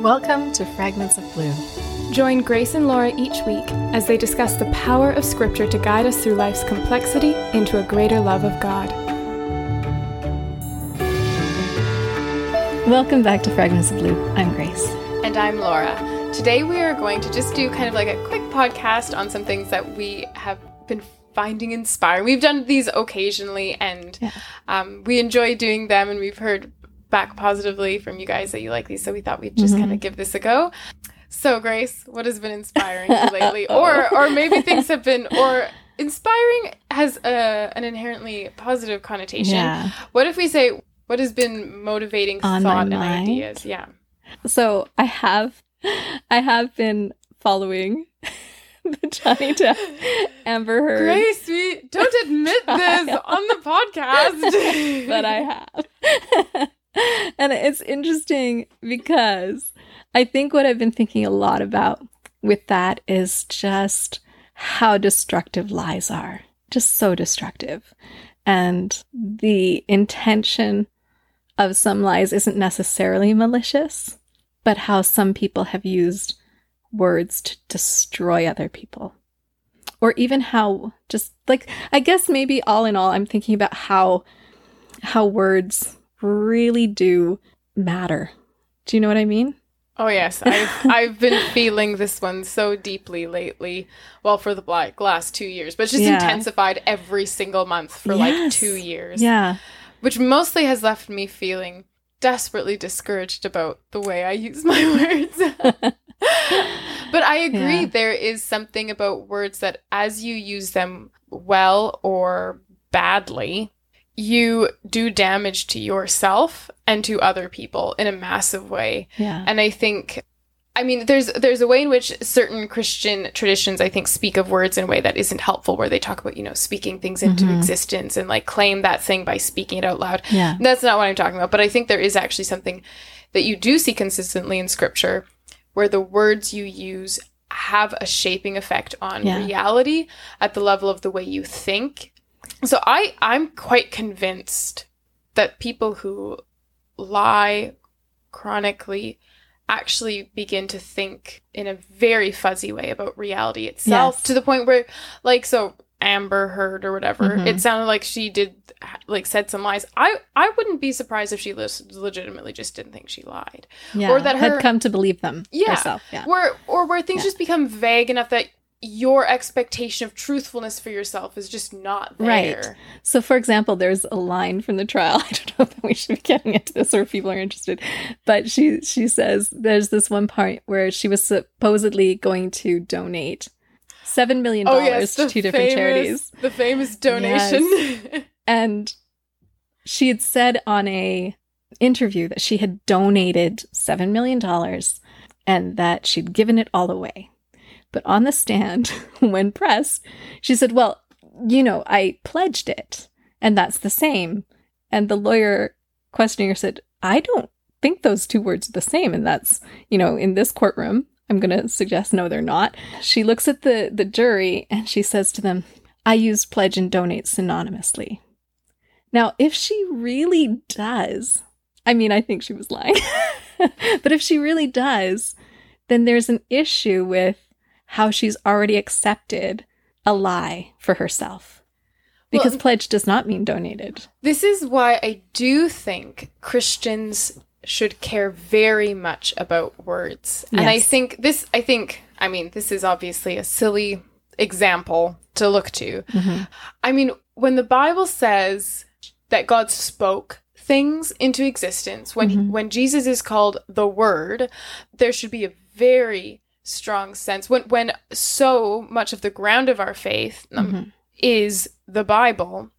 Welcome to Fragments of Blue. Join Grace and Laura each week as they discuss the power of Scripture to guide us through life's complexity into a greater love of God. Welcome back to Fragments of Blue. I'm Grace. And I'm Laura. Today we are going to just do kind of like a quick podcast on some things that we have been finding inspiring. We've done these occasionally and yeah. um, we enjoy doing them and we've heard back positively from you guys that you like these. So we thought we'd just mm-hmm. kind of give this a go. So Grace, what has been inspiring you lately? or or maybe things have been or inspiring has a, an inherently positive connotation. Yeah. What if we say what has been motivating On thought and ideas? Yeah. So I have I have been following the Johnny Depp Amber Heard. Grace, we don't admit this on the podcast. but I have. and it's interesting because I think what I've been thinking a lot about with that is just how destructive lies are. Just so destructive. And the intention of some lies isn't necessarily malicious, but how some people have used words to destroy other people. Or even how just like I guess maybe all in all I'm thinking about how how words really do matter. Do you know what I mean? Oh yes, I've I've been feeling this one so deeply lately. Well, for the like last two years, but it's just yeah. intensified every single month for yes. like two years. Yeah, which mostly has left me feeling desperately discouraged about the way I use my words. but I agree, yeah. there is something about words that, as you use them well or badly, you do damage to yourself and to other people in a massive way. Yeah. And I think I mean there's there's a way in which certain Christian traditions I think speak of words in a way that isn't helpful where they talk about, you know, speaking things into mm-hmm. existence and like claim that thing by speaking it out loud. Yeah. That's not what I'm talking about, but I think there is actually something that you do see consistently in scripture where the words you use have a shaping effect on yeah. reality at the level of the way you think so I I'm quite convinced that people who lie chronically actually begin to think in a very fuzzy way about reality itself yes. to the point where like so Amber Heard or whatever mm-hmm. it sounded like she did like said some lies I I wouldn't be surprised if she legitimately just didn't think she lied yeah, or that her, had come to believe them yeah, herself yeah where or where things yeah. just become vague enough that your expectation of truthfulness for yourself is just not there. Right. So, for example, there's a line from the trial. I don't know if we should be getting into this or if people are interested, but she she says there's this one part where she was supposedly going to donate seven million oh, dollars oh, yes, to two different charities. The famous donation. Yes. and she had said on a interview that she had donated seven million dollars and that she'd given it all away. But on the stand, when pressed, she said, Well, you know, I pledged it, and that's the same. And the lawyer questioning her said, I don't think those two words are the same. And that's, you know, in this courtroom, I'm going to suggest no, they're not. She looks at the, the jury and she says to them, I use pledge and donate synonymously. Now, if she really does, I mean, I think she was lying, but if she really does, then there's an issue with how she's already accepted a lie for herself. Because well, pledge does not mean donated. This is why I do think Christians should care very much about words. Yes. And I think this, I think, I mean, this is obviously a silly example to look to. Mm-hmm. I mean, when the Bible says that God spoke things into existence, when mm-hmm. when Jesus is called the Word, there should be a very strong sense when when so much of the ground of our faith um, mm-hmm. is the Bible.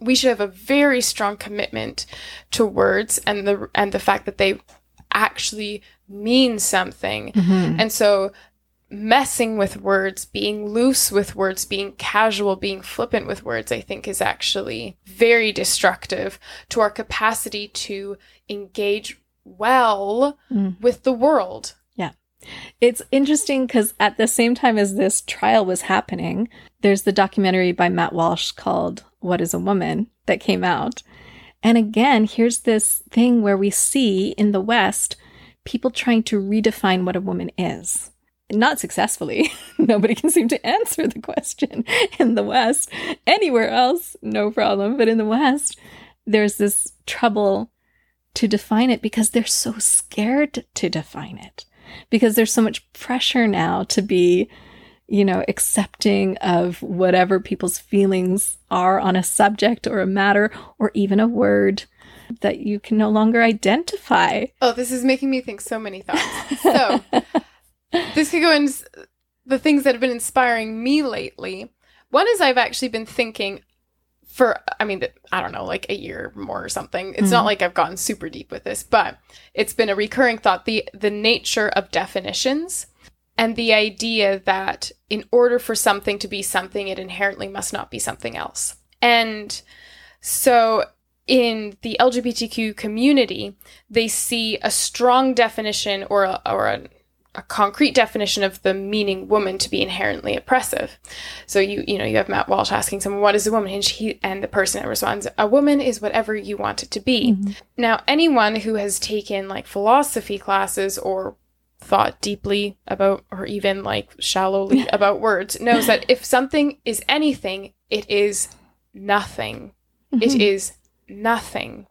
We should have a very strong commitment to words and the and the fact that they actually mean something. Mm-hmm. And so messing with words, being loose with words, being casual, being flippant with words, I think is actually very destructive to our capacity to engage well mm. with the world. It's interesting because at the same time as this trial was happening, there's the documentary by Matt Walsh called What is a Woman that came out. And again, here's this thing where we see in the West people trying to redefine what a woman is. Not successfully. Nobody can seem to answer the question in the West. Anywhere else, no problem. But in the West, there's this trouble to define it because they're so scared to define it. Because there's so much pressure now to be, you know, accepting of whatever people's feelings are on a subject or a matter or even a word that you can no longer identify. Oh, this is making me think so many thoughts. So, this could go into the things that have been inspiring me lately. One is I've actually been thinking for I mean I don't know like a year more or something. It's mm-hmm. not like I've gotten super deep with this, but it's been a recurring thought the the nature of definitions and the idea that in order for something to be something it inherently must not be something else. And so in the LGBTQ community, they see a strong definition or a, or a a concrete definition of the meaning woman to be inherently oppressive. So you you know you have Matt Walsh asking someone what is a woman and she and the person that responds a woman is whatever you want it to be. Mm-hmm. Now anyone who has taken like philosophy classes or thought deeply about or even like shallowly about words knows that if something is anything it is nothing. Mm-hmm. It is nothing.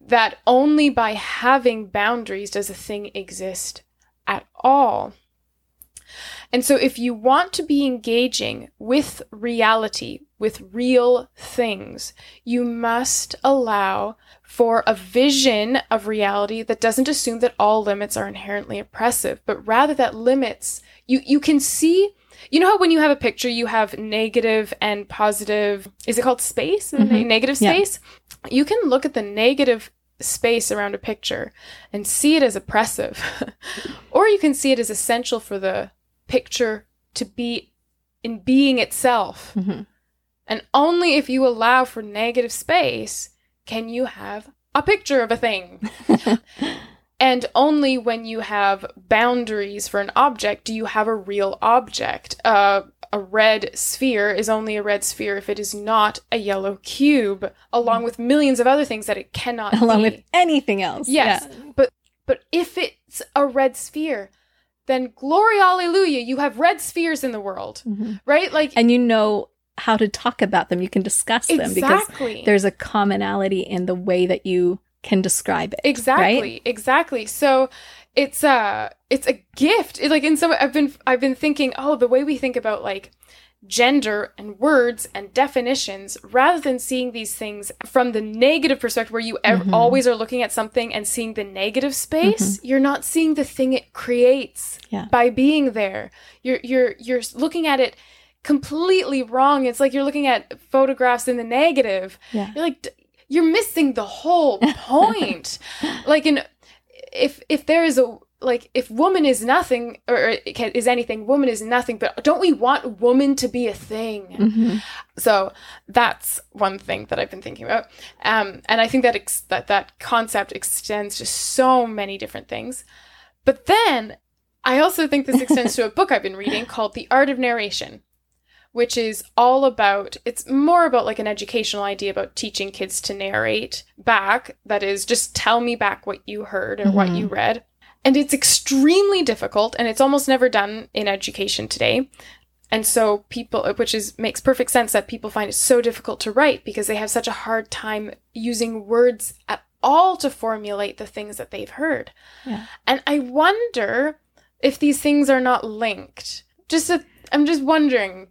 That only by having boundaries does a thing exist at all. And so, if you want to be engaging with reality, with real things, you must allow for a vision of reality that doesn't assume that all limits are inherently oppressive, but rather that limits, you, you can see. You know how when you have a picture, you have negative and positive, is it called space? Mm-hmm. Negative space? Yeah. You can look at the negative space around a picture and see it as oppressive. or you can see it as essential for the picture to be in being itself. Mm-hmm. And only if you allow for negative space can you have a picture of a thing. and only when you have boundaries for an object do you have a real object. Uh, a red sphere is only a red sphere if it is not a yellow cube, along with millions of other things that it cannot along be. with anything else. Yes. Yeah. But but if it's a red sphere, then glory hallelujah, you have red spheres in the world. Mm-hmm. Right? Like And you know how to talk about them. You can discuss them because there's a commonality in the way that you can describe it. Exactly. Right? Exactly. So it's a it's a gift. It, like in some I've been I've been thinking, oh, the way we think about like gender and words and definitions rather than seeing these things from the negative perspective where you ev- mm-hmm. always are looking at something and seeing the negative space mm-hmm. you're not seeing the thing it creates yeah. by being there you're you're you're looking at it completely wrong it's like you're looking at photographs in the negative yeah. you're like you're missing the whole point like in if if there is a like if woman is nothing or is anything woman is nothing but don't we want woman to be a thing? Mm-hmm. so that's one thing that i've been thinking about. Um, and i think that ex- that that concept extends to so many different things. But then i also think this extends to a book i've been reading called the art of narration which is all about it's more about like an educational idea about teaching kids to narrate back that is just tell me back what you heard or mm-hmm. what you read and it's extremely difficult and it's almost never done in education today and so people which is makes perfect sense that people find it so difficult to write because they have such a hard time using words at all to formulate the things that they've heard yeah. and i wonder if these things are not linked just i i'm just wondering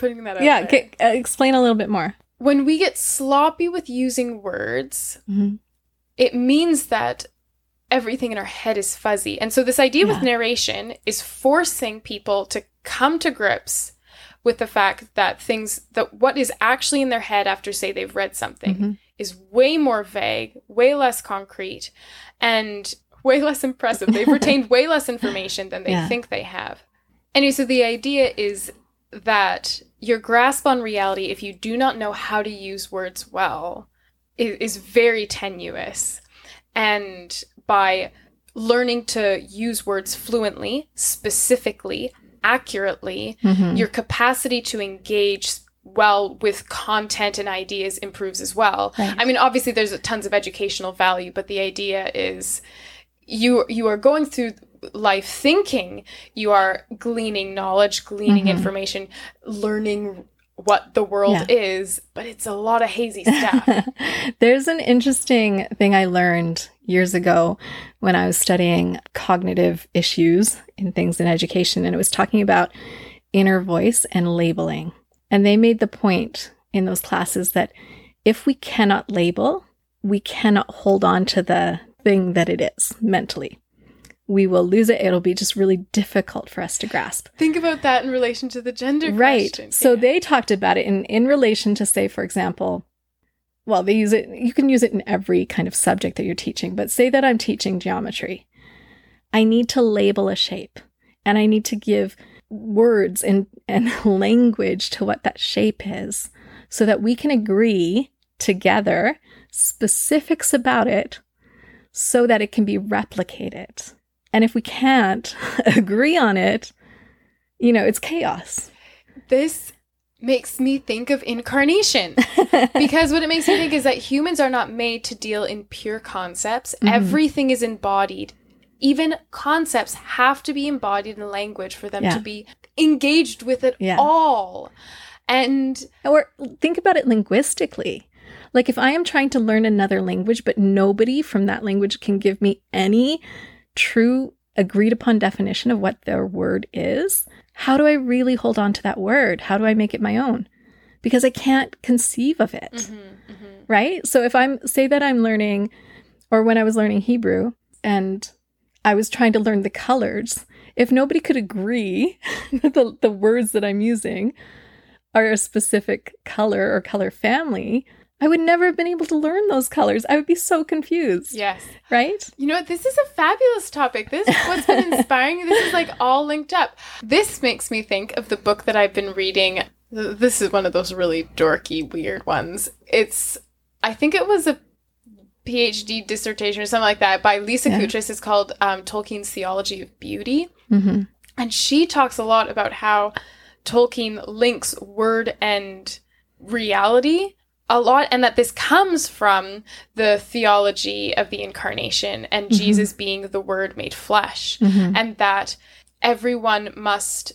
putting that out. Yeah, c- uh, explain a little bit more. When we get sloppy with using words, mm-hmm. it means that everything in our head is fuzzy. And so, this idea yeah. with narration is forcing people to come to grips with the fact that things that what is actually in their head after say they've read something mm-hmm. is way more vague, way less concrete, and way less impressive. They've retained way less information than they yeah. think they have. Anyway, so the idea is that your grasp on reality, if you do not know how to use words well, is, is very tenuous. And by learning to use words fluently, specifically, accurately, mm-hmm. your capacity to engage well with content and ideas improves as well. Right. I mean, obviously, there's tons of educational value, but the idea is you you are going through life thinking you are gleaning knowledge gleaning mm-hmm. information learning what the world yeah. is but it's a lot of hazy stuff there's an interesting thing i learned years ago when i was studying cognitive issues in things in education and it was talking about inner voice and labeling and they made the point in those classes that if we cannot label we cannot hold on to the thing that it is mentally. We will lose it. It'll be just really difficult for us to grasp. Think about that in relation to the gender right. Question. So yeah. they talked about it in, in relation to, say, for example, well, they use it, you can use it in every kind of subject that you're teaching, but say that I'm teaching geometry. I need to label a shape and I need to give words and, and language to what that shape is so that we can agree together specifics about it so that it can be replicated. And if we can't agree on it, you know, it's chaos. This makes me think of incarnation. because what it makes me think is that humans are not made to deal in pure concepts, mm-hmm. everything is embodied. Even concepts have to be embodied in language for them yeah. to be engaged with it yeah. all. And or think about it linguistically. Like if I am trying to learn another language, but nobody from that language can give me any true agreed upon definition of what their word is, how do I really hold on to that word? How do I make it my own? Because I can't conceive of it. Mm-hmm, mm-hmm. Right? So if I'm, say that I'm learning, or when I was learning Hebrew and I was trying to learn the colors, if nobody could agree that the, the words that I'm using are a specific color or color family, I would never have been able to learn those colors. I would be so confused. Yes. Right? You know what? This is a fabulous topic. This what's been inspiring. this is like all linked up. This makes me think of the book that I've been reading. This is one of those really dorky, weird ones. It's I think it was a PhD dissertation or something like that by Lisa yeah. It's called um, Tolkien's Theology of Beauty. Mm-hmm. And she talks a lot about how Tolkien links word and reality a lot and that this comes from the theology of the incarnation and mm-hmm. Jesus being the word made flesh mm-hmm. and that everyone must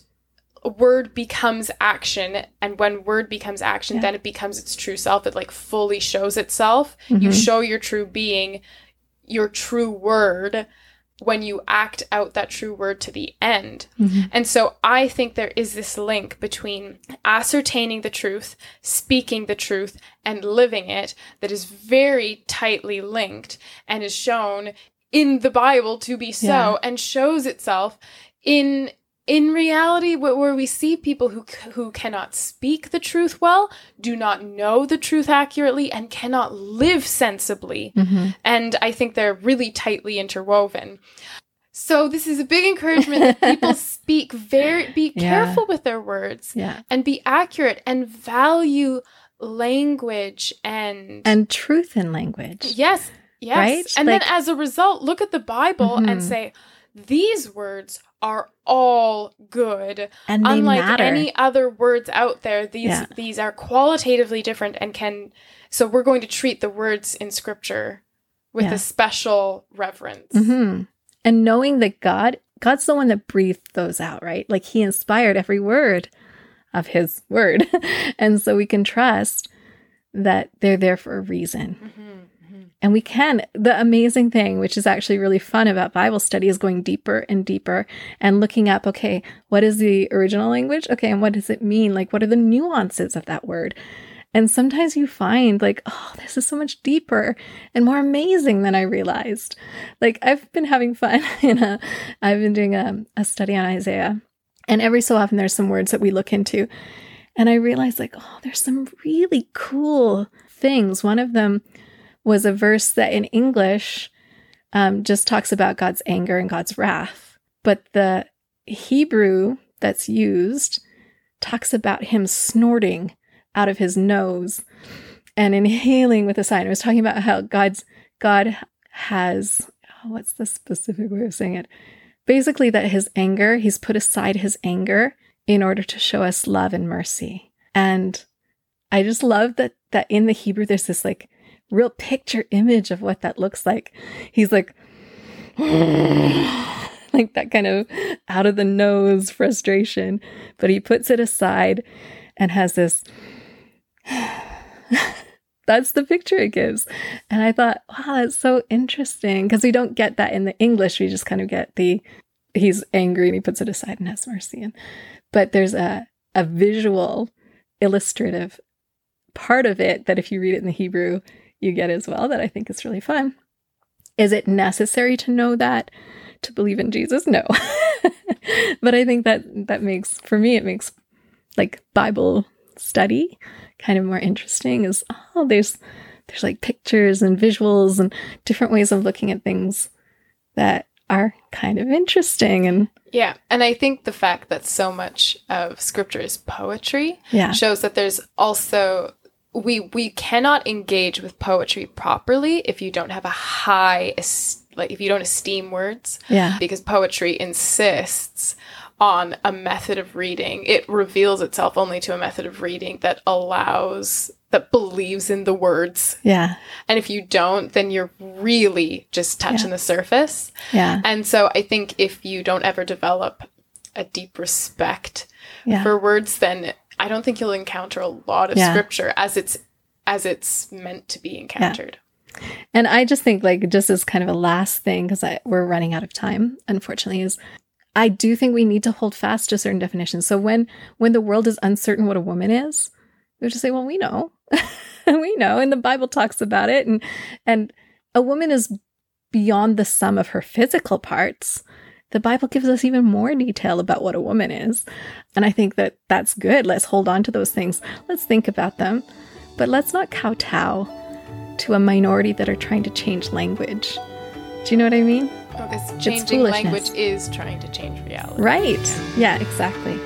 word becomes action and when word becomes action yeah. then it becomes its true self it like fully shows itself mm-hmm. you show your true being your true word when you act out that true word to the end. Mm-hmm. And so I think there is this link between ascertaining the truth, speaking the truth, and living it that is very tightly linked and is shown in the Bible to be so yeah. and shows itself in in reality where we see people who who cannot speak the truth well do not know the truth accurately and cannot live sensibly mm-hmm. and i think they're really tightly interwoven so this is a big encouragement that people speak very be yeah. careful with their words yeah. and be accurate and value language and and truth in language yes yes right? and like, then as a result look at the bible mm-hmm. and say these words are all good. And unlike matter. any other words out there, these yeah. these are qualitatively different and can so we're going to treat the words in scripture with yeah. a special reverence. Mm-hmm. And knowing that God God's the one that breathed those out, right? Like he inspired every word of his word. and so we can trust that they're there for a reason. Mm-hmm. And we can. The amazing thing, which is actually really fun about Bible study, is going deeper and deeper and looking up, okay, what is the original language? Okay, and what does it mean? Like, what are the nuances of that word? And sometimes you find, like, oh, this is so much deeper and more amazing than I realized. Like, I've been having fun in a, I've been doing a, a study on Isaiah. And every so often there's some words that we look into. And I realized, like, oh, there's some really cool things. One of them, was a verse that in English um, just talks about God's anger and God's wrath. But the Hebrew that's used talks about him snorting out of his nose and inhaling with a sign. It was talking about how God's God has oh, what's the specific way of saying it? Basically, that his anger, he's put aside his anger in order to show us love and mercy. And I just love that that in the Hebrew there's this like real picture image of what that looks like. He's like like that kind of out of the nose frustration. But he puts it aside and has this. that's the picture it gives. And I thought, wow, that's so interesting because we don't get that in the English. We just kind of get the he's angry and he puts it aside and has mercy. And but there's a a visual illustrative part of it that if you read it in the Hebrew, you get as well that I think is really fun. Is it necessary to know that to believe in Jesus? No. but I think that that makes for me it makes like Bible study kind of more interesting is oh there's there's like pictures and visuals and different ways of looking at things that are kind of interesting and yeah and i think the fact that so much of scripture is poetry yeah. shows that there's also we we cannot engage with poetry properly if you don't have a high like if you don't esteem words. Yeah. Because poetry insists on a method of reading. It reveals itself only to a method of reading that allows that believes in the words. Yeah. And if you don't then you're really just touching yeah. the surface. Yeah. And so i think if you don't ever develop a deep respect yeah. for words then I don't think you'll encounter a lot of yeah. scripture as it's as it's meant to be encountered. Yeah. And I just think like just as kind of a last thing because we're running out of time unfortunately is I do think we need to hold fast to certain definitions. So when when the world is uncertain what a woman is, we just say, well, we know. we know and the Bible talks about it and and a woman is beyond the sum of her physical parts the Bible gives us even more detail about what a woman is. And I think that that's good. Let's hold on to those things. Let's think about them. But let's not kowtow to a minority that are trying to change language. Do you know what I mean? Oh, this changing language is trying to change reality. Right. Yeah. yeah, exactly.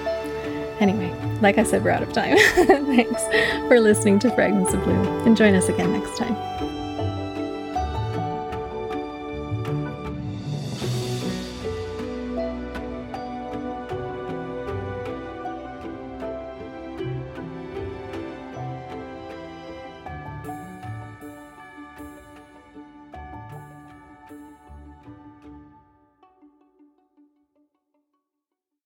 Anyway, like I said, we're out of time. Thanks for listening to Fragments of Blue and join us again next time.